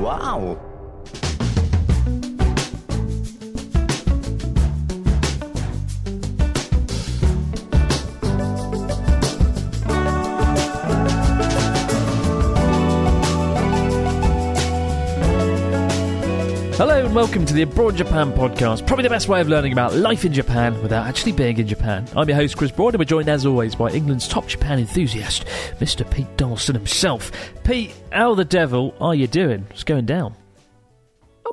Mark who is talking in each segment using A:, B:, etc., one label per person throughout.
A: Wow.
B: And welcome to the Abroad Japan podcast. Probably the best way of learning about life in Japan without actually being in Japan. I'm your host, Chris Broad, and we're joined as always by England's top Japan enthusiast, Mr. Pete Donaldson himself. Pete, how the devil are you doing? What's going down?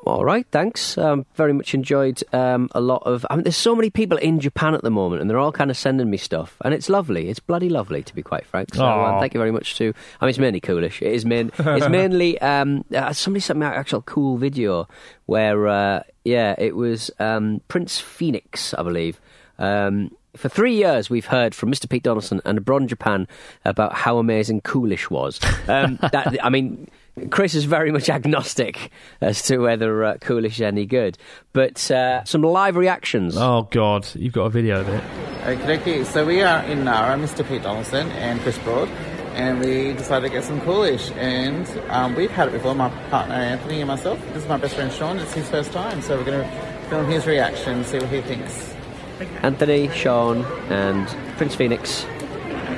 C: I'm all right, thanks. Um, very much enjoyed um, a lot of. I mean, there's so many people in Japan at the moment, and they're all kind of sending me stuff, and it's lovely. It's bloody lovely, to be quite frank. So, um, thank you very much to. I mean, it's mainly coolish. It is main. It's mainly. Um, uh, somebody sent me an actual cool video where, uh, yeah, it was um, Prince Phoenix, I believe. Um, for three years, we've heard from Mr. Pete Donaldson and abroad in Japan about how amazing Coolish was. Um, that, I mean, Chris is very much agnostic as to whether uh, Coolish is any good. But uh, some live reactions.
B: Oh, God, you've got a video of it.
D: Okay, okay. So we are in Nara, Mr. Pete Donaldson and Chris Broad, and we decided to get some coolish. And um, we've had it before, my partner Anthony and myself. This is my best friend Sean. It's his first time, so we're going to film his reaction, see what he thinks.
C: Anthony, Sean, and Prince Phoenix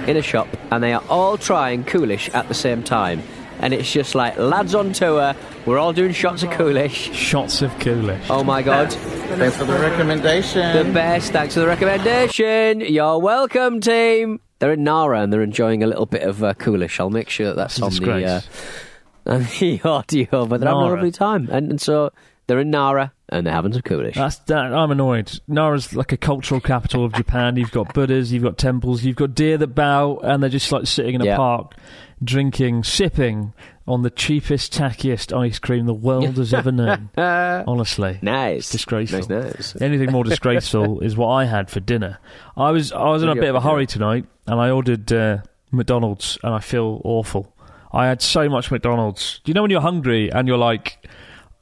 C: in a shop, and they are all trying Coolish at the same time. And it's just like lads on tour. We're all doing shots of Coolish.
B: Shots of Coolish.
C: Oh my god.
D: Thanks for the recommendation.
C: The best. Thanks for the recommendation. You're welcome, team. They're in Nara and they're enjoying a little bit of uh, Coolish. I'll make sure that that's
B: That's
C: on the, uh, on the audio. But they're having a lovely time. And, and so they're in Nara and they're having some Coolish.
B: That's that. I'm annoyed. Nara's like a cultural capital of Japan. You've got Buddhas, you've got temples, you've got deer that bow, and they're just like sitting in a
C: Yeah.
B: park, drinking, sipping on the cheapest, tackiest ice cream the world has ever known. Honestly,
C: nice.
B: It's disgraceful.
C: Nice, nice.
B: Anything more disgraceful is what I had for dinner. I was I was in a bit of a hurry tonight, and I ordered uh, McDonald's, and I feel awful. I had so much McDonald's. Do you know when you're hungry and you're like,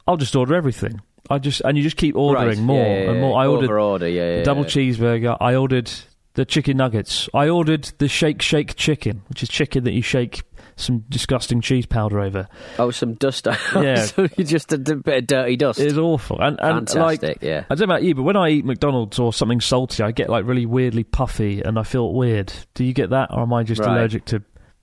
B: I'll just order everything. I just and you just keep ordering
C: Right,
B: more
C: yeah, yeah,
B: and more. I ordered
C: Over-order, yeah, yeah,
B: double cheeseburger. I ordered the chicken nuggets. I ordered the shake shake chicken, which is chicken that you shake some disgusting cheese powder over.
C: Oh, some dust.
B: Yeah.
C: so just a d- bit of dirty dust.
B: It's awful. And, and like,
C: Fantastic, yeah.
B: I don't know about you, but when I eat McDonald's or something salty, I get like really weirdly puffy and I feel weird. Do you get that, or am I just
C: Right.
B: allergic to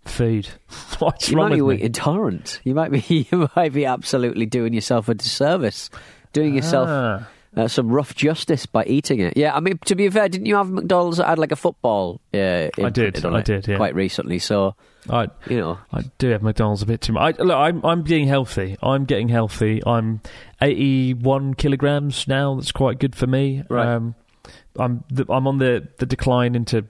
B: food? What's
C: you
B: wrong
C: might be
B: with me?
C: intolerant. You might be. You might be absolutely doing yourself a disservice, doing yourself
B: Ah.
C: uh, some rough justice by eating it. Yeah, I mean, to be fair, didn't you have McDonald's that had like a football? Yeah,
B: I did, I did, yeah.
C: quite recently. So
B: I,
C: you know,
B: I do have McDonald's a bit too much. I, look, I'm I'm being healthy. I'm getting healthy. I'm 81 kilograms now. That's quite good for me.
C: Right.
B: Um, I'm the, I'm on the, the decline into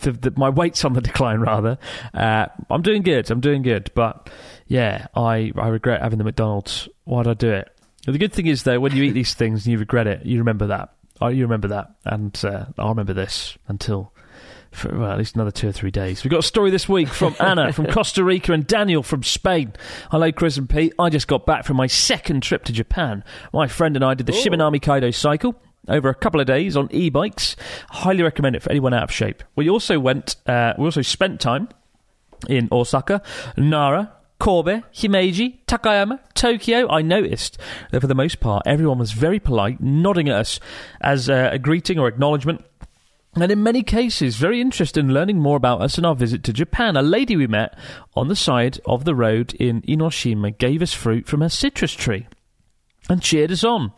B: the, the, my weight's on the decline rather. Uh, I'm doing good. I'm doing good. But yeah, I I regret having the McDonald's. Why would I do it? The good thing is though, when you eat these things and you regret it, you remember that. Oh, you remember that, and uh, I'll remember this until for well, at least another two or three days. We've got a story this week from Anna from Costa Rica and Daniel from Spain. Hello, Chris and Pete. I just got back from my second trip to Japan. My friend and I did the Shimanami Kaido cycle over a couple of days on e-bikes. Highly recommend it for anyone out of shape. We also went. Uh, we also spent time in Osaka, Nara, Kobe, Himeji, Takayama, Tokyo, I noticed that for the most part everyone was very polite, nodding at us as uh, a greeting or acknowledgement. And in many cases, very interested in learning more about us and our visit to Japan. A lady we met on the side of the road in Innoshima gave us fruit from her citrus tree and cheered us on.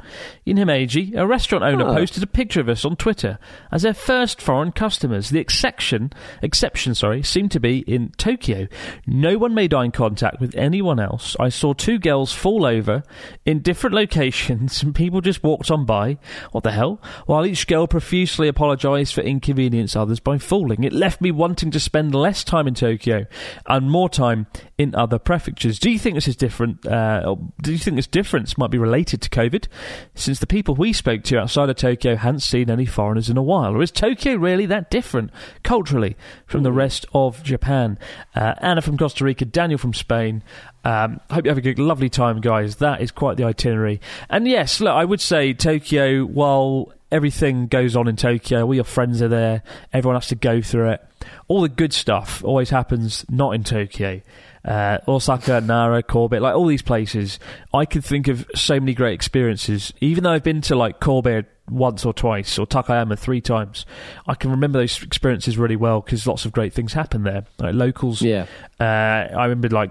B: In Himeji, a restaurant owner
C: Oh.
B: posted a picture of us on Twitter as their first foreign customers. The exception, exception, sorry, seemed to be in Tokyo. No one made eye contact with anyone else. I saw two girls fall over in different locations, and people just walked on by. What the hell? While each girl profusely apologised for inconvenience others by falling, it left me wanting to spend less time in Tokyo and more time in other prefectures. Do you think this is different? Uh, do you think this difference might be related to COVID? Since the people we spoke to outside of Tokyo hadn't seen any foreigners in a while, or is Tokyo really that different culturally from the rest of Japan? Uh, Anna from Costa Rica, Daniel from Spain. Um, hope you have a good, lovely time, guys. That is quite the itinerary. And yes, look, I would say Tokyo. While everything goes on in Tokyo, all your friends are there. Everyone has to go through it. All the good stuff always happens not in Tokyo. Uh, Osaka, Nara, Kobe, like all these places. I could think of so many great experiences. Even though I've been to like Kobe once or twice or Takayama three times, I can remember those experiences really well because lots of great things happen there. Like locals,
C: Yeah.
B: uh, I remember like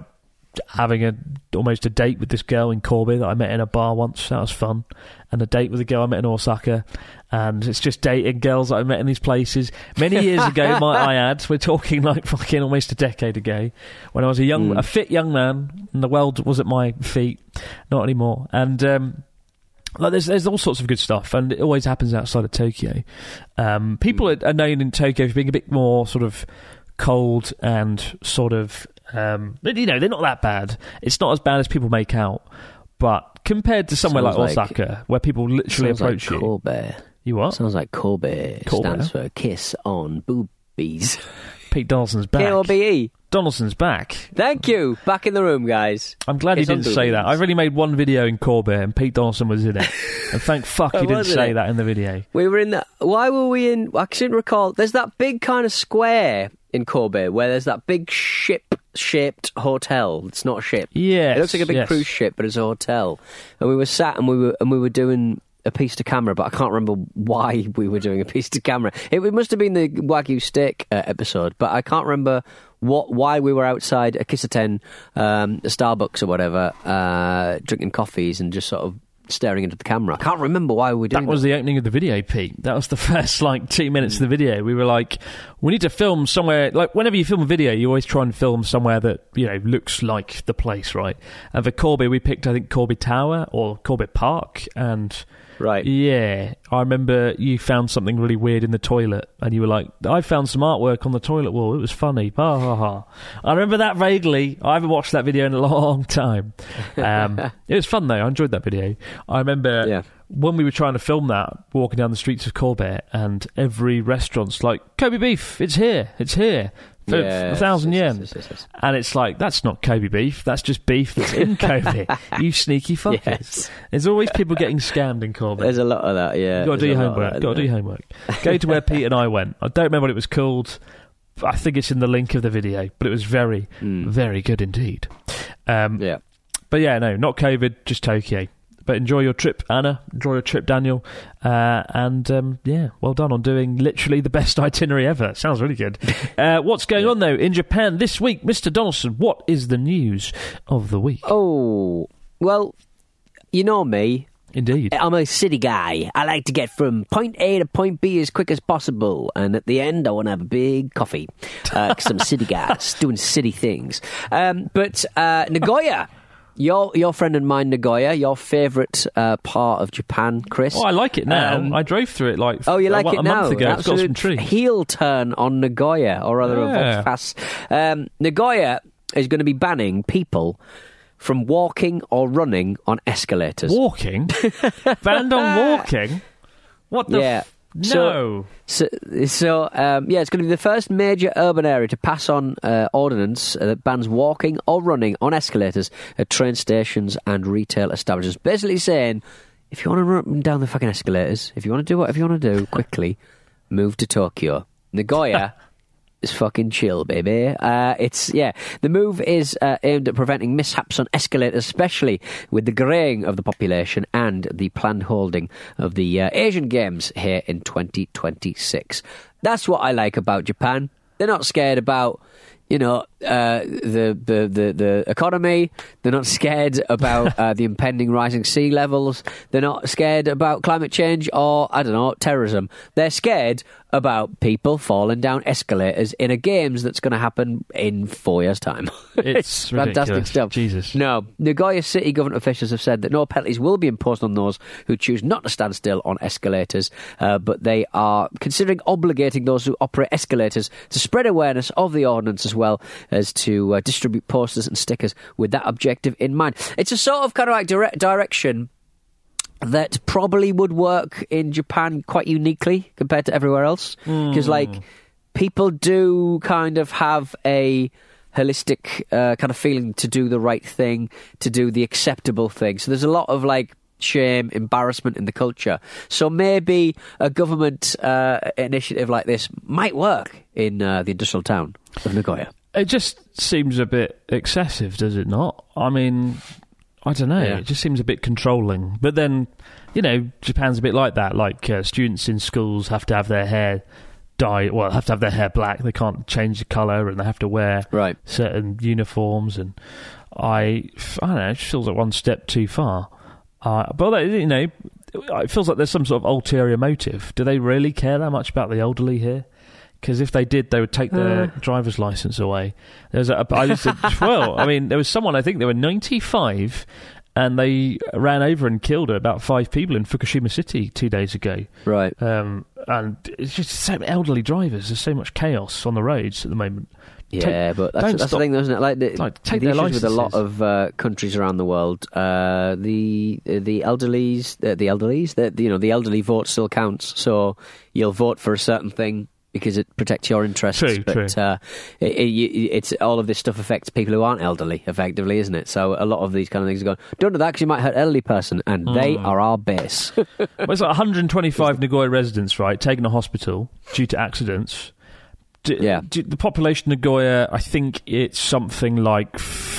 B: having a almost a date with this girl in Kobe that I met in a bar once. That was fun, and a date with a girl I met in Osaka. And it's just dating girls that I met in these places many years ago. might I add? We're talking like fucking almost a decade ago, when I was a young,
C: Mm.
B: a fit young man, and the world was at my feet. Not anymore. And um, like there's there's all sorts of good stuff, and it always happens outside of Tokyo. Um, people are, are known in Tokyo for being a bit more sort of cold and sort of um, you know they're not that bad. It's not as bad as people make out, but compared to somewhere like
C: like-
B: Osaka, where people literally
C: Sounds like
B: approach you,
C: Kobe.
B: you what?
C: Sounds like Kobe,
B: Kobe.
C: stands for kiss on boobies.
B: Pete Donaldson's back.
C: K O B E.
B: Donaldson's back.
C: Thank you. Back in the room, guys.
B: I'm glad
C: Kiss
B: he didn't say that. I've only made one video in Kobe, and Pete Donaldson was in it. and thank fuck he
C: Oh,
B: didn't say
C: it?
B: that in the video.
C: We were in that. Why were we in? I can't recall. There's that big kind of square in Kobe where there's that big ship-shaped hotel. It's not a ship.
B: Yes,
C: it looks like a big
B: yes.
C: cruise ship, but it's a hotel. And we were sat and we were and we were doing a piece to camera, but I can't remember why we were doing a piece to camera. It, it must have been the Wagyu steak uh, episode, but I can't remember what why we were outside a Kissaten, um, a Starbucks or whatever, uh, drinking coffees and just sort of staring into the camera. I can't remember why we were doing
B: That was the opening of the video, Pete. That was the first like two minutes of the video. We were like, we need to film somewhere. Like whenever you film a video, you always try and film somewhere that you know looks like the place, right? And for Kobe, we picked I think Kobe Tower or Kobe Park, and
C: Right.
B: yeah, I remember you found something really weird in the toilet, and you were like, "I found some artwork on the toilet wall. It was funny." Ha ha ha. I remember that vaguely. I haven't watched that video in a long time. Um, it was fun though. I enjoyed that video. I remember
C: Yeah.
B: when we were trying to film that, walking down the streets of Kobe, and every restaurant's like, Kobe beef, it's here, it's here. For a thousand yen.
C: yes, yes, yes.
B: And it's like, that's not Kobe beef, that's just beef that's in Kobe. you sneaky fuckers. There's always people getting scammed in Kobe.
C: There's a lot of that, yeah.
B: You've got to do your
C: a lot of
B: homework.
C: that,
B: Got to do your homework. Go to where Pete and I went. I don't remember what it was called. I think it's in the link of the video, but it was very, very good indeed. Um.
C: Yeah.
B: but yeah, no, not COVID, just Tokyo. But enjoy your trip, Anna. Enjoy your trip, Daniel. Uh, and um, yeah, well done on doing literally the best itinerary ever. Sounds really good. Uh, what's going on though in Japan this week, Mr. Donaldson? What is the news of the week?
C: Oh, well, you know me.
B: Indeed.
C: I'm a city guy. I like to get from point A to point B as quick as possible. And at the end, I want to have a big coffee. Because I'm a city guy, doing city things. Um, but uh, Nagoya, your, your friend and mine, Nagoya, your favourite uh, part of Japan, Chris.
B: Oh, I like it now.
C: Um,
B: I drove through it like
C: Oh, you
B: a-
C: like
B: a,
C: it now?
B: month ago. It's got some trees.
C: heel turn on Nagoya, or rather
B: Yeah.
C: a Volkswagen. Um, Nagoya is going to be banning people from walking or running on escalators.
B: Walking? Banned on walking? What the?
C: Yeah.
B: F- no.
C: So, so um, yeah, it's going to be the first major urban area to pass on uh, ordinance uh, that bans walking or running on escalators at train stations and retail establishments. Basically saying, if you want to run down the fucking escalators, if you want to do whatever you want to do quickly, move to Tokyo. Nagoya is fucking chill, baby. Uh, it's yeah. The move is uh, aimed at preventing mishaps on escalators, especially with the greying of the population and the planned holding of the uh, Asian Games here in 2026. That's what I like about Japan. They're not scared about. You know uh, the, the the the economy. They're not scared about uh, the impending rising sea levels. They're not scared about climate change or I don't know terrorism. They're scared about people falling down escalators in a games that's going to happen in four years' time.
B: It's
C: fantastic stuff.
B: Jesus.
C: No, Nagoya city government officials have said that no penalties will be imposed on those who choose not to stand still on escalators, uh, but they are considering obligating those who operate escalators to spread awareness of the ordinance as well as to uh, distribute posters and stickers with that objective in mind. It's a sort of kind of like direct direction that probably would work in Japan quite uniquely compared to everywhere else. Because, like, people do kind of have a holistic uh, kind of feeling to do the right thing, to do the acceptable thing. So there's a lot of, like, shame, embarrassment in the culture. So maybe a government uh, initiative like this might work in uh, the industrial town of Nagoya.
B: It just seems a bit excessive, does it not? I mean, I don't know.
C: Yeah.
B: It just seems a bit controlling. But then, you know, Japan's a bit like that. Like uh, students in schools have to have their hair dye. Well, have to have their hair black. They can't change the color, and they have to wear
C: Right.
B: certain uniforms. And I, I don't know. It just feels like one step too far. Uh, but you know, it feels like there's some sort of ulterior motive. Do they really care that much about the elderly here? Because if they did, they would take their
C: Uh.
B: driver's license away. There's a, I just said, well, I mean, there was someone I think they were 95, and they ran over and killed about five people in Fukushima City two days ago.
C: Right.
B: Um, and it's just so elderly drivers. There's so much chaos on the roads at the moment.
C: Yeah, but that's,
B: don't
C: that's the
B: stop-
C: thing, isn't it? Like, the,
B: Like, take
C: the
B: their
C: issues with a lot of uh, countries around the world, uh, the the elderlies, the, the elderlies, the, the, you know, the elderly vote still counts. So you'll vote for a certain thing because it protects your interests.
B: True,
C: but
B: true.
C: Uh, it, it, it's all of this stuff affects people who aren't elderly, effectively, isn't it? So a lot of these kind of things are going. Don't do that because you might hurt an elderly person, and they
B: Hmm.
C: are our base.
B: Well, it's like 125 Nagoya residents, right, taken to hospital due to accidents. D-
C: Yeah.
B: d- the population of Nagoya, I think it's something like,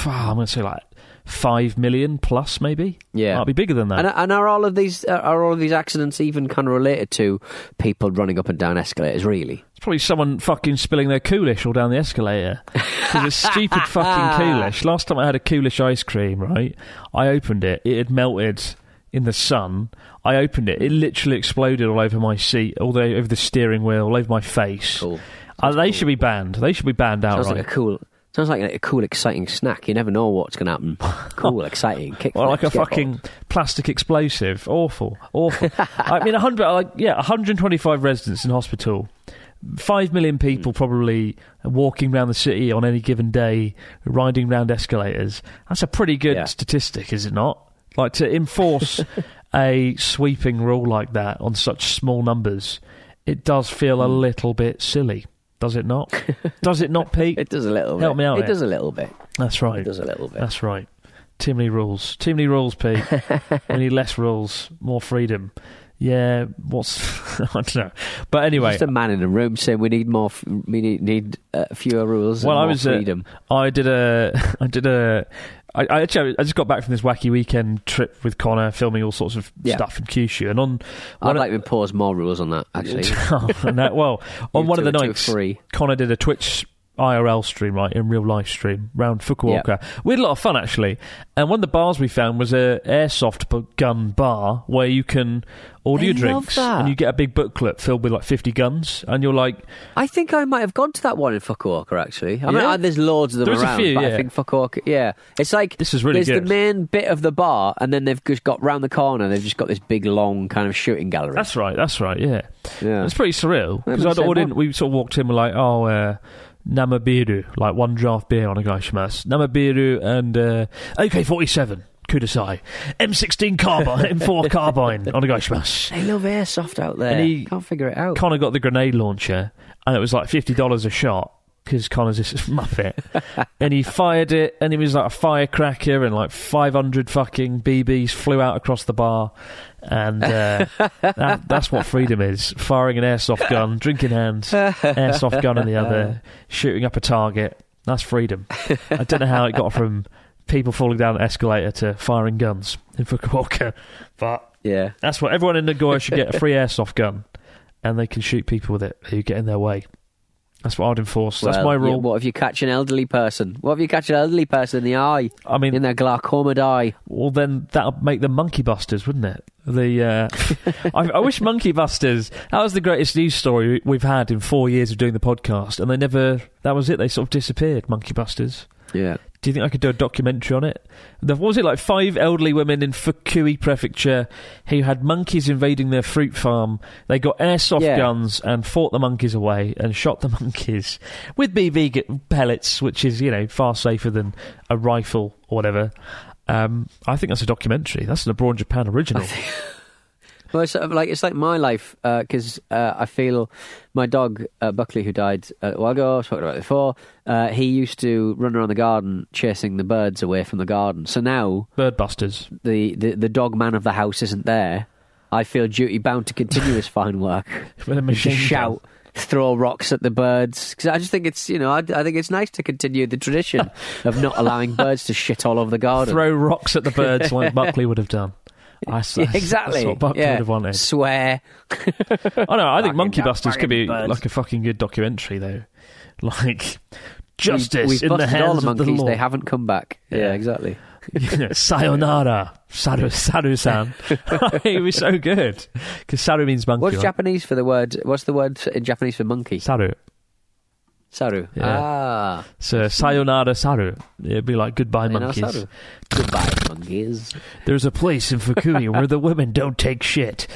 B: I'm going to say like 5 million plus, maybe?
C: Yeah.
B: Might be bigger than that.
C: And, and are all of these are all of these accidents even kind of related to people running up and down escalators? Really?
B: It's probably someone fucking spilling their coolish all down the escalator. Because it's stupid fucking coolish. Last time I had a coolish ice cream, right? I opened it. It had melted in the sun. I opened it. It literally exploded all over my seat, all the, over the steering wheel, all over my face.
C: Cool.
B: Uh, they should be banned. They should be banned
C: Sounds
B: outright.
C: like a cool. Sounds like a cool, exciting snack. You never know what's going to happen. Cool, exciting. Kick
B: Well, like a fucking plastic explosive. Awful, awful. I mean, a hundred, like yeah, 125 residents in hospital. Five million
C: Hmm.
B: people probably walking around the city on any given day, riding round escalators. That's a pretty good
C: Yeah.
B: statistic, is it not? Like to enforce a sweeping rule like that on such small numbers, it does feel a
C: Hmm.
B: little bit silly, does it not? does it not, Pete?
C: It does a little.
B: Help
C: bit.
B: me out
C: It
B: here.
C: does a little bit.
B: That's right.
C: It does a little bit.
B: That's right. Too many rules. Too many rules, Pete. we need less rules, more freedom. Yeah, what's I don't know. But anyway,
C: Just a man in a room saying we need more. F- we need, need uh, fewer rules.
B: well,
C: and
B: I was uh,
C: freedom.
B: I did a I did a I, I actually I just got back from this wacky weekend trip with Connor, filming all sorts of
C: Yeah.
B: stuff in Kyushu, and on
C: I'd like to impose more rules on that. Actually,
B: of, oh, no, well on one of the nights. Connor did a Twitch IRL stream, right, in real life stream round Fukuoka. We had a lot of fun actually, and one of the bars we found was a airsoft gun bar where you can order
C: I
B: your drinks and you get a big booklet filled with like fifty guns, and you're like,
C: I think I might have gone to that one in Fukuoka. Actually, I mean,
B: Yeah?
C: uh, there's loads of them
B: There's a few, yeah.
C: I think Fukuoka. Yeah, it's like
B: This is really
C: there's
B: good.
C: the main bit of the bar, and then they've just got round the corner. They've just got this big, long kind of shooting gallery.
B: that's right, that's right, yeah.
C: yeah.
B: It's pretty surreal because
C: but
B: I'd
C: same
B: ordered. We sort of walked in, we're like, oh, uh, namabiru, like one draft beer onegaishimasu, namabiru and uh, AK-47, kudasai, M16 carbine, M4 carbine onegaishimasu.
C: They love airsoft out there.
B: And he-
C: Can't figure it out.
B: Connor got the grenade launcher, and it was like fifty dollars a shot because Connor's this muppet, and he fired it, and it was like a firecracker, and like five hundred fucking BBs flew out across the bar, and uh, that, that's what freedom is: firing an airsoft gun, drink in hand, airsoft gun in the other, shooting up a target. That's freedom. I don't know how it got from people falling down an escalator to firing guns in Fukuoka, but
C: yeah.
B: that's what everyone in Nagoya should get a free airsoft gun, and they can shoot people with it who get in their way. That's what I'd enforce. That's
C: Well,
B: my
C: yeah,
B: rule.
C: what if you catch an elderly person? What if you catch an elderly person in the eye,
B: I mean,
C: in their glaucoma eye?
B: well, then that'll make them monkey busters, wouldn't it? The uh, I, I wish monkey busters. That was the greatest news story we've had in four years of doing the podcast, and they never. That was it. They sort of disappeared. Monkey busters.
C: Yeah.
B: Do you think I could do a documentary on it? The, what was it like? Five elderly women in Fukui Prefecture who had monkeys invading their fruit farm. They got airsoft
C: Yeah.
B: guns and fought the monkeys away and shot the monkeys with BB pellets, which is you know far safer than a rifle or whatever. Um, I think that's a documentary. That's an Abroad Japan original.
C: Well, it's sort of like it's like my life because uh, I feel my dog uh, Buckley, who died a while ago, I spoke about it before. Uh, he used to run around the garden chasing the birds away from the garden. So now
B: Bird busters.
C: the, the the dog man of the house isn't there. I feel duty bound to continue his fine work.
B: With a machine
C: just
B: gun.
C: shout, throw rocks at the birds because I just think it's you know I, I think it's nice to continue the tradition of not allowing birds to shit all over the garden.
B: Throw rocks at the birds like Buckley would have done. I,
C: Yeah, exactly.
B: That's what
C: yeah.
B: would have wanted.
C: Swear.
B: I know. I think Monkey Busters could be
C: birds.
B: like a fucking good documentary, though. Like justice
C: We've
B: in the
C: busted all
B: hands
C: the
B: of the
C: monkeys.
B: law.
C: They haven't come back. Yeah,
B: Yeah.
C: exactly.
B: Sayonara, Saru, Saru-san. he was so good because Saru means monkey.
C: What's
B: right?
C: Japanese for the word? What's the word in Japanese for monkey?
B: Saru.
C: Saru.
B: Yeah.
C: Ah.
B: So sayonara Saru. It'd be like goodbye monkeys.
C: Saru. Goodbye, monkeys.
B: There's a place in Fukui where the women don't take shit.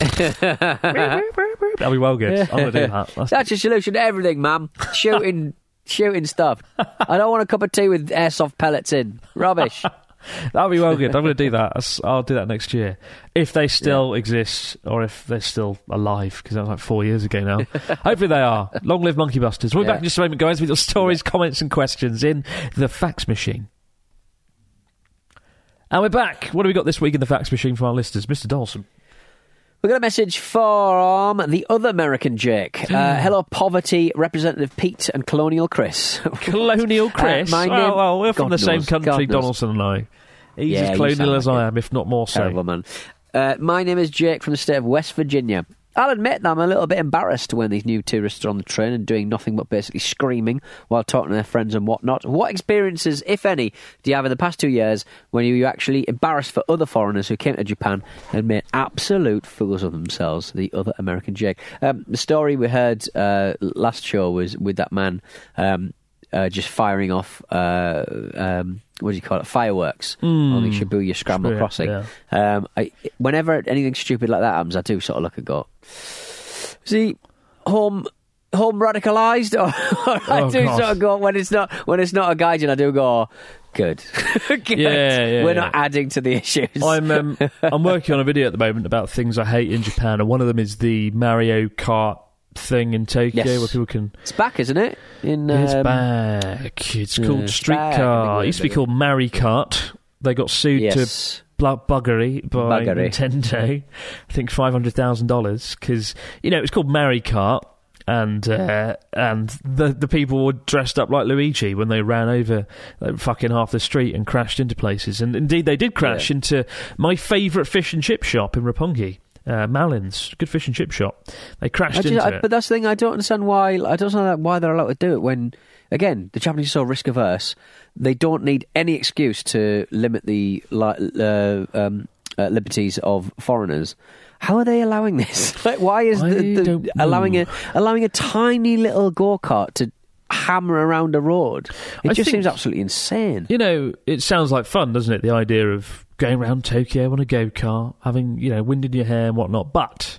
B: That'll be well good. I'm gonna do that. That's
C: That's your solution to everything, ma'am. Shooting, shooting stuff. I don't want a cup of tea with airsoft pellets in. Rubbish.
B: That'll be well good. I'm going to do that. I'll do that next year. If they still exist or if they're still alive, because that was like four years ago now. Hopefully they are. Long live Monkey Busters. We'll be
C: Yeah.
B: back in just a moment, guys, with your stories, comments, and questions in the fax machine. And we're back. What do we got this week in the fax machine from our listeners? Mr. Dawson.
C: We've got a message from the other American Jake. Uh, hello, poverty representative Pete and Colonial Chris.
B: Colonial Chris.
C: Uh, my
B: well,
C: name-
B: well, we're from
C: God
B: the same country,
C: God knows.
B: Donaldson and I. He's
C: Yeah,
B: as colonial as
C: like
B: I am, if not more so.
C: Terrible man. Uh, my name is Jake from the state of West Virginia. I'll admit that I'm a little bit embarrassed when these new tourists are on the train and doing nothing but basically screaming while talking to their friends and whatnot. What experiences, if any, do you have in the past two years when you were actually embarrassed for other foreigners who came to Japan and made absolute fools of themselves? The other American Jake. Um, the story we heard uh, last show was with that man. Um, uh, just firing off, uh, um, what do you call it, fireworks on the Shibuya Scramble Crossing.
B: yeah.
C: Um, I, whenever anything stupid like that happens, I do sort of look and go, see, home. Home radicalised, or, or I
B: Oh,
C: do
B: God.
C: sort of go when it's not when it's not a gaijin. I do go, good, good.
B: Yeah, yeah,
C: We're
B: yeah.
C: not adding to the issues.
B: I'm um, I'm working on a video at the moment about things I hate in Japan, and one of them is the Mario Kart thing in Tokyo,
C: Yes.
B: where people can.
C: it's back, isn't it? In
B: it's
C: um,
B: back. It's called
C: it's
B: Street
C: Kart.
B: It used to be called MariCar. They got sued to
C: Yes,
B: bl- buggery by
C: Buggery.
B: Nintendo. I think five hundred thousand dollars because you know it was called MariCar. And uh, and the the people were dressed up like Luigi when they ran over like, fucking half the street and crashed into places. And indeed, they did crash
C: Yeah.
B: into my favourite fish and chip shop in Roppongi, uh, Malin's, good fish and chip shop. They crashed
C: just,
B: into
C: I,
B: it.
C: but that's the thing. I don't understand why. I don't understand why they're allowed to do it when, again, the Japanese are so risk averse. They don't need any excuse to limit the uh, um, uh, liberties of foreigners. How are they allowing this? Like, why is the, the allowing a allowing a tiny little go kart to hammer around a road? It
B: I
C: just
B: think-
C: seems absolutely insane.
B: You know, it sounds like fun, doesn't it? The idea of going around Tokyo on a go kart, having you know wind in your hair and whatnot. But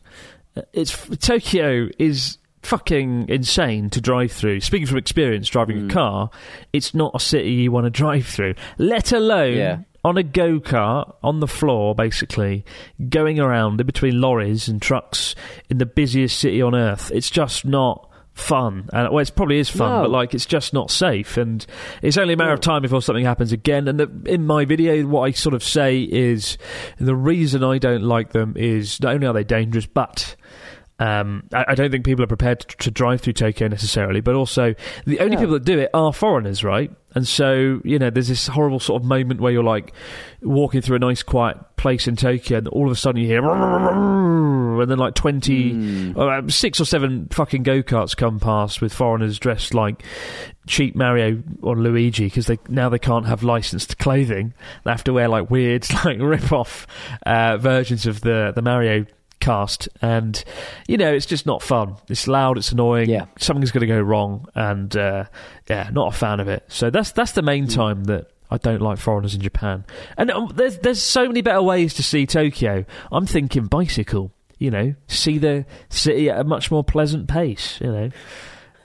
B: uh, it's Tokyo is fucking insane to drive through. Speaking from experience, driving
C: Mm.
B: a car, it's not a city you want to drive through. Let alone.
C: Yeah.
B: On a go kart, on the floor, basically, going around in between lorries and trucks in the busiest city on earth. It's just not fun. And well, it probably is fun,
C: No.
B: but like it's just not safe. And it's only a matter of time before something happens again. And the, in my video, what I sort of say is the reason I don't like them is not only are they dangerous, but. Um, I, I don't think people are prepared to, to drive through Tokyo necessarily, but also the only
C: Yeah.
B: people that do it are foreigners, right? And so you know, there's this horrible sort of moment where you're like walking through a nice quiet place in Tokyo, and all of a sudden you hear, and then like twenty, uh, six or seven fucking go karts come past with foreigners dressed like cheap Mario or Luigi because they now they can't have licensed clothing. They have to wear like weird like rip off uh, versions of the the Mario cast and you know it's just not fun. It's loud it's annoying.
C: Yeah.
B: something's going to go wrong and uh, yeah not a fan of it. So that's that's the main time that I don't like foreigners in Japan. And um, there's there's so many better ways to see Tokyo. I'm thinking bicycle you know see the city at a much more pleasant pace you know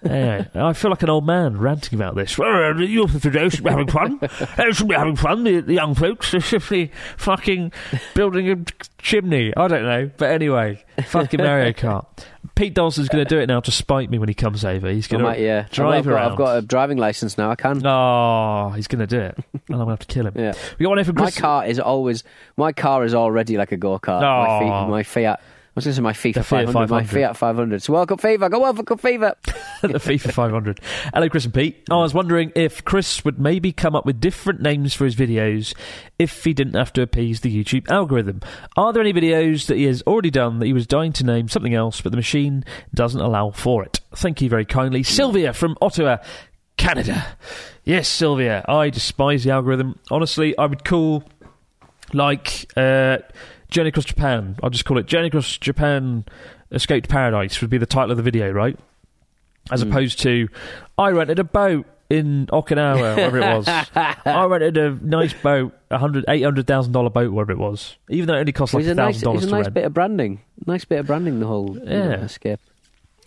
B: yeah, I feel like an old man ranting about this. Well, uh, the youth of today should be having fun. Uh, they should be having fun. The, the young folks they should be fucking building a chimney. I don't know, but anyway, fucking Mario Kart. Pete Dawson's going to do it now to spite me when he comes over. He's going to
C: yeah.
B: drive
C: I've got,
B: around.
C: I've got a driving license now. I can.
B: Oh, he's going to do it, and I'm going to have to kill him.
C: Yeah.
B: We got one here from
C: My car is always my car is already like a go kart. My, Fiat, my Fiat was going to say my FIFA
B: The Fiat
C: 500, my
B: 500.
C: Fiat 500. So World Cup FIFA, go World Cup FIFA.
B: the FIFA 500. Hello, Chris and Pete. I was wondering if Chris would maybe come up with different names for his videos if he didn't have to appease the YouTube algorithm. Are there any videos that he has already done that he was dying to name something else, but the machine doesn't allow for it? Thank you very kindly. Sylvia from Ottawa, Canada. Yes, Sylvia, I despise the algorithm. Honestly, I would call like uh, Journey Across Japan. I'll just call it Journey Across Japan Escape to Paradise would be the title of the video, right? As
C: Hmm.
B: opposed to I rented a boat in Okinawa, wherever it was. I rented a nice boat, a hundred, eight hundred thousand dollar boat, wherever it was. Even though it only cost like
C: It's
B: a
C: a nice,
B: thousand dollars
C: it's
B: to
C: a nice
B: rent.
C: bit of branding. Nice bit of branding, the whole you know,
B: Yeah.
C: escape.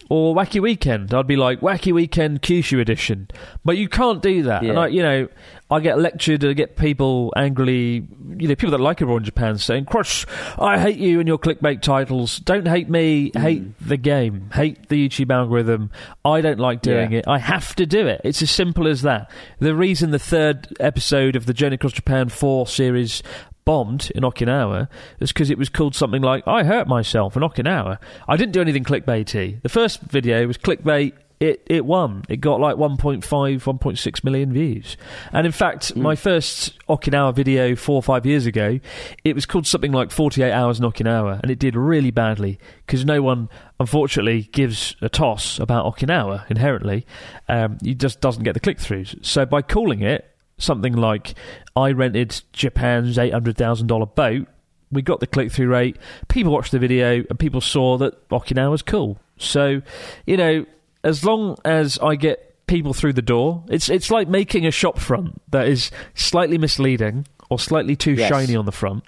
B: Or Wacky Weekend. I'd be like Wacky Weekend Kyushu edition, but you can't do that. And I, you know, I get lectured. I get people angrily, you know, people that like Abroad in Japan saying, "Crush, I hate you and your clickbait titles. Don't hate me.
C: Hmm.
B: Hate the game. Hate the YouTube algorithm. I don't like doing
C: Yeah.
B: it. I have to do it. It's as simple as that. The reason the third episode of the Journey Across Japan Four series." Bombed in Okinawa is because it was called something like "I hurt myself in Okinawa." I didn't do anything clickbaity. The first video was clickbait. It it won. It got like 1.5, 1.6 million views. And in fact, my first Okinawa video four or five years ago, it was called something like 48 hours in Okinawa, and it did really badly because no one, unfortunately, gives a toss about Okinawa inherently. Um, it just doesn't get the click throughs. So by calling it something like I rented Japan's eight hundred thousand dollar boat. We got the click through rate. People watched the video and people saw that Okinawa was cool. So, you know, as long as I get people through the door, it's it's like making a shop front that is slightly misleading or slightly too
C: Yes.
B: shiny on the front.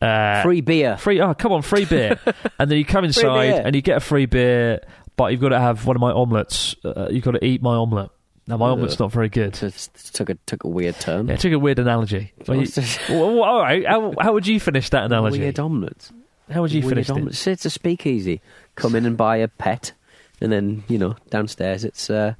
B: Uh,
C: Free beer.
B: free oh come on free beer and then you come inside and you get a free beer but you've got to have one of my omelets uh, you've got to eat my omelette now my omelet's not very good
C: It it took a took a weird turn.
B: yeah, it took a weird analogy Well, you- well, well, all right how, how would you finish that analogy
C: Weird omelette.
B: how would you
C: Weird
B: finish it
C: omelette. Say it's a speakeasy. Come in and buy a pet, and then you know downstairs it's uh,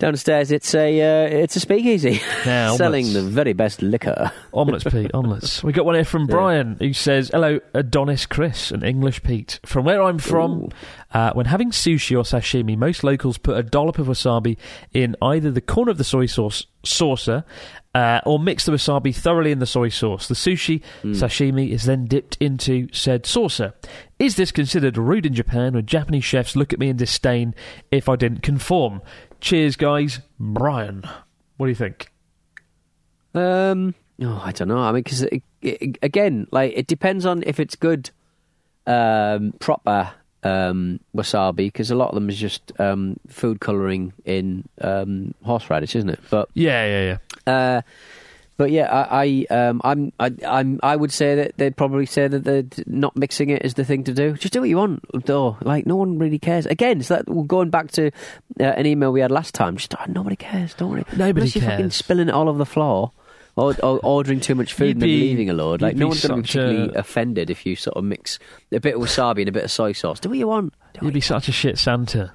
C: downstairs it's a uh, it's a speakeasy
B: Now,
C: selling the very best liquor.
B: Omelets, Pete. Omelets. We got one here from. Brian who says, "Hello, Adonis Chris and English Pete. From where I'm from, uh, when having sushi or sashimi, most locals put a dollop of wasabi in either the corner of the soy sauce saucer." Uh, or mix the wasabi thoroughly in the soy sauce. The sushi sashimi is then dipped into said saucer. Is this considered rude in Japan when Japanese chefs look at me in disdain if I didn't conform? Cheers, guys. Brian. What do you think?
C: Um, oh, I don't know. I mean, because again, like it depends on if it's good, um, proper um, wasabi. Because a lot of them is just um, food coloring in um, horseradish, isn't it? But
B: Yeah, yeah, yeah.
C: Uh, but yeah, I, I, um, I'm, I, I'm, I would say that they'd probably say that they're not mixing it is the thing to do. Just do what you want, though. Like no one really cares. Again, it's that well, going back to uh, an email we had last time. Just oh, nobody cares. Don't worry.
B: Nobody
C: Unless you're fucking
B: cares.
C: spilling it all over the floor. Or, or ordering too much food
B: You'd
C: and leaving a load. Like no one's going to be
B: such a-
C: particularly offended if you sort of mix a bit of wasabi and a bit of soy sauce. Do what you want. Do
B: You'd be such a shit Santa.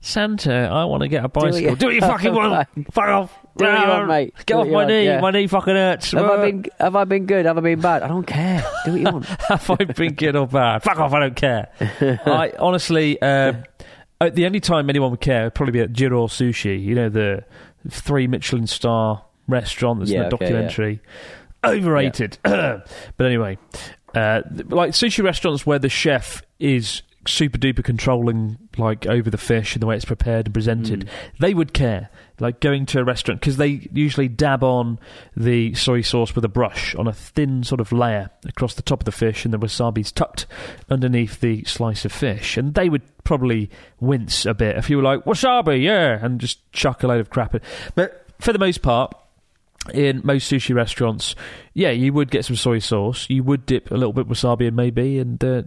B: Santa, I want to get a
C: what you-
B: bicycle. Do what you fucking want. Fuck off.
C: Do what you want, mate.
B: Get
C: Do
B: off my
C: want,
B: knee.
C: yeah.
B: My knee fucking hurts.
C: have I been have I been good? Have I been bad? I don't care. Do what you want.
B: Have I been good or bad? Fuck off. I don't care. I honestly, um, uh, the only time anyone would care would probably be at Jiro Sushi. You know the three Michelin star restaurant that's
C: Yeah,
B: in the
C: okay, yeah.
B: documentary. Overrated. but anyway, uh, like sushi restaurants where the chef is super duper controlling like over the fish and the way it's prepared and presented
C: Mm.
B: they would care like going to a restaurant because they usually dab on the soy sauce with a brush on a thin sort of layer across the top of the fish and the wasabi's tucked underneath the slice of fish. And they would probably wince a bit if you were like wasabi yeah and just chuck a load of crap but for the most part in most sushi restaurants, yeah, you would get some soy sauce. You would dip a little bit of wasabi in maybe and uh,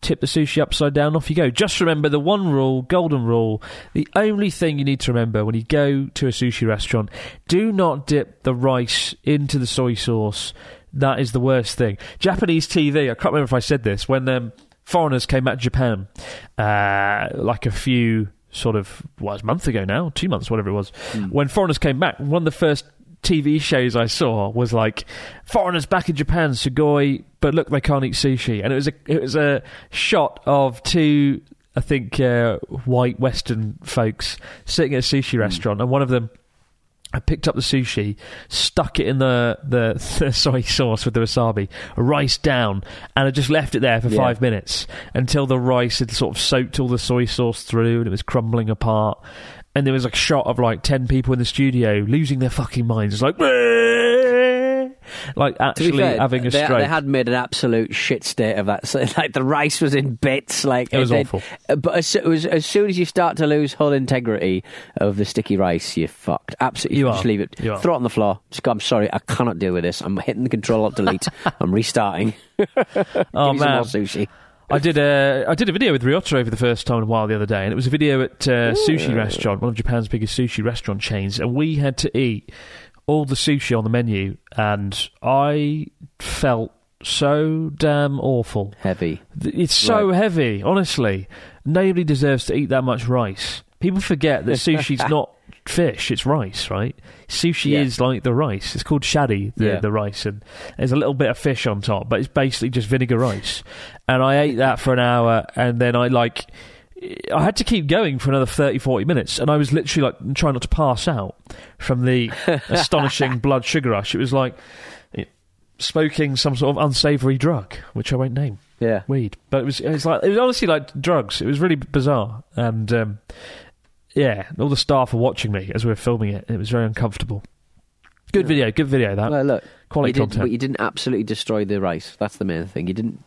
B: tip the sushi upside down. Off you go. Just remember the one rule, golden rule. The only thing you need to remember when you go to a sushi restaurant: do not dip the rice into the soy sauce. That is the worst thing. Japanese TV. I can't remember if I said this when um, foreigners came back to Japan, uh, like a few sort of well, was a month ago now, two months, whatever it was. When foreigners came back, one of the first TV shows I saw was like foreigners back in Japan, Sugoi, but look, they can't eat sushi, and it was a it was a shot of two, I think, uh, white Western folks sitting at a sushi restaurant, and one of them. I picked up the sushi, stuck it in the, the, the soy sauce with the wasabi, rice down, and I just left it there for
C: Yeah.
B: five minutes until the rice had sort of soaked all the soy sauce through and it was crumbling apart. And there was like a shot of like 10 people in the studio losing their fucking minds. It's like, like actually
C: fair,
B: having a
C: they,
B: stroke.
C: they had made an absolute shit state of that. So, like the rice was in bits. Like
B: It was
C: they'd-
B: awful.
C: uh, But as, it was, as soon as you start to lose whole integrity of the sticky rice, you're fucked. Absolutely,
B: You
C: just leave it.
B: You are.
C: Throw it on the floor. Just go. I'm sorry, I cannot deal with this. I'm hitting the control alt delete. I'm restarting.
B: oh
C: Give me some
B: man.
C: more sushi.
B: I did a I did a video with Ryota over the first time in a while the other day, and it was a video at uh, sushi restaurant, one of Japan's biggest sushi restaurant chains, and we had to eat all the sushi on the menu, and I felt so damn awful.
C: Heavy.
B: It's so
C: Right.
B: heavy, honestly. Nobody deserves to eat that much rice. People forget that sushi's not fish, it's rice, right? Sushi
C: Yeah.
B: is like the rice. It's called shari, the,
C: Yeah.
B: the rice, and there's a little bit of fish on top, but it's basically just vinegar rice. And I ate that for an hour, and then I like. I had to keep going for another 30, 40 minutes, and I was literally like trying not to pass out from the astonishing blood sugar rush. It was like smoking some sort of unsavory drug, which I won't name
C: Yeah.
B: weed. But it was it was like it was honestly like drugs. It was really bizarre, and um, yeah, all the staff were watching me as we were filming it. It was very uncomfortable. Good video, good video. That
C: Well, look.
B: quality
C: you did,
B: content.
C: But you didn't absolutely destroy the rice. That's the main thing. You didn't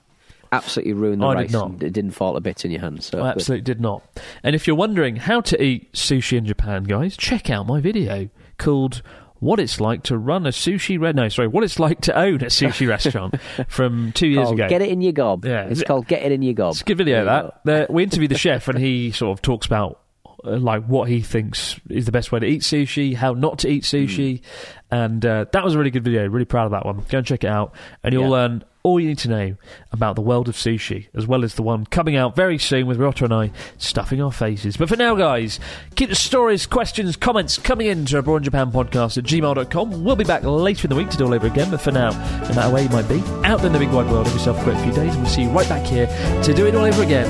C: absolutely ruin the
B: I did not.
C: it didn't fall a bit in your hands. So
B: I absolutely did not. And if you're wondering how to eat sushi in Japan, guys, check out my video called "What It's Like to Run a Sushi Red." No, sorry, what it's like to own a sushi restaurant from two years ago.
C: Get it in your gob.
B: Yeah.
C: It's called Get It in Your Gob.
B: It's a good video. That we interviewed the chef, and he sort of talks about uh, like what he thinks is the best way to eat sushi, how not to eat sushi, and uh, that was a really good video. Really proud of that one. Go and check it out, and you'll
C: Yeah.
B: learn all you need to know about the world of sushi, as well as the one coming out very soon with Ryota and I stuffing our faces. But for now, guys, keep the stories, questions, comments coming in to Abroad Japan podcast at gmail.com. We'll be back later in the week to do all over again, but for now, no matter where you might be, out in the big wide world, have yourself for a great few days, and we'll see you right back here to do it all over again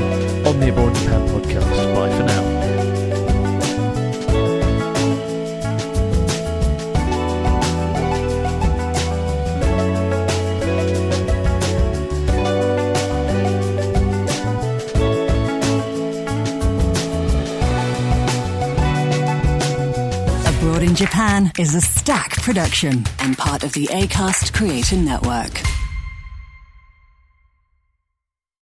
B: on the Abroad Japan podcast. Bye for now.
A: Japan is a stack production and part of the ACAST Creator Network.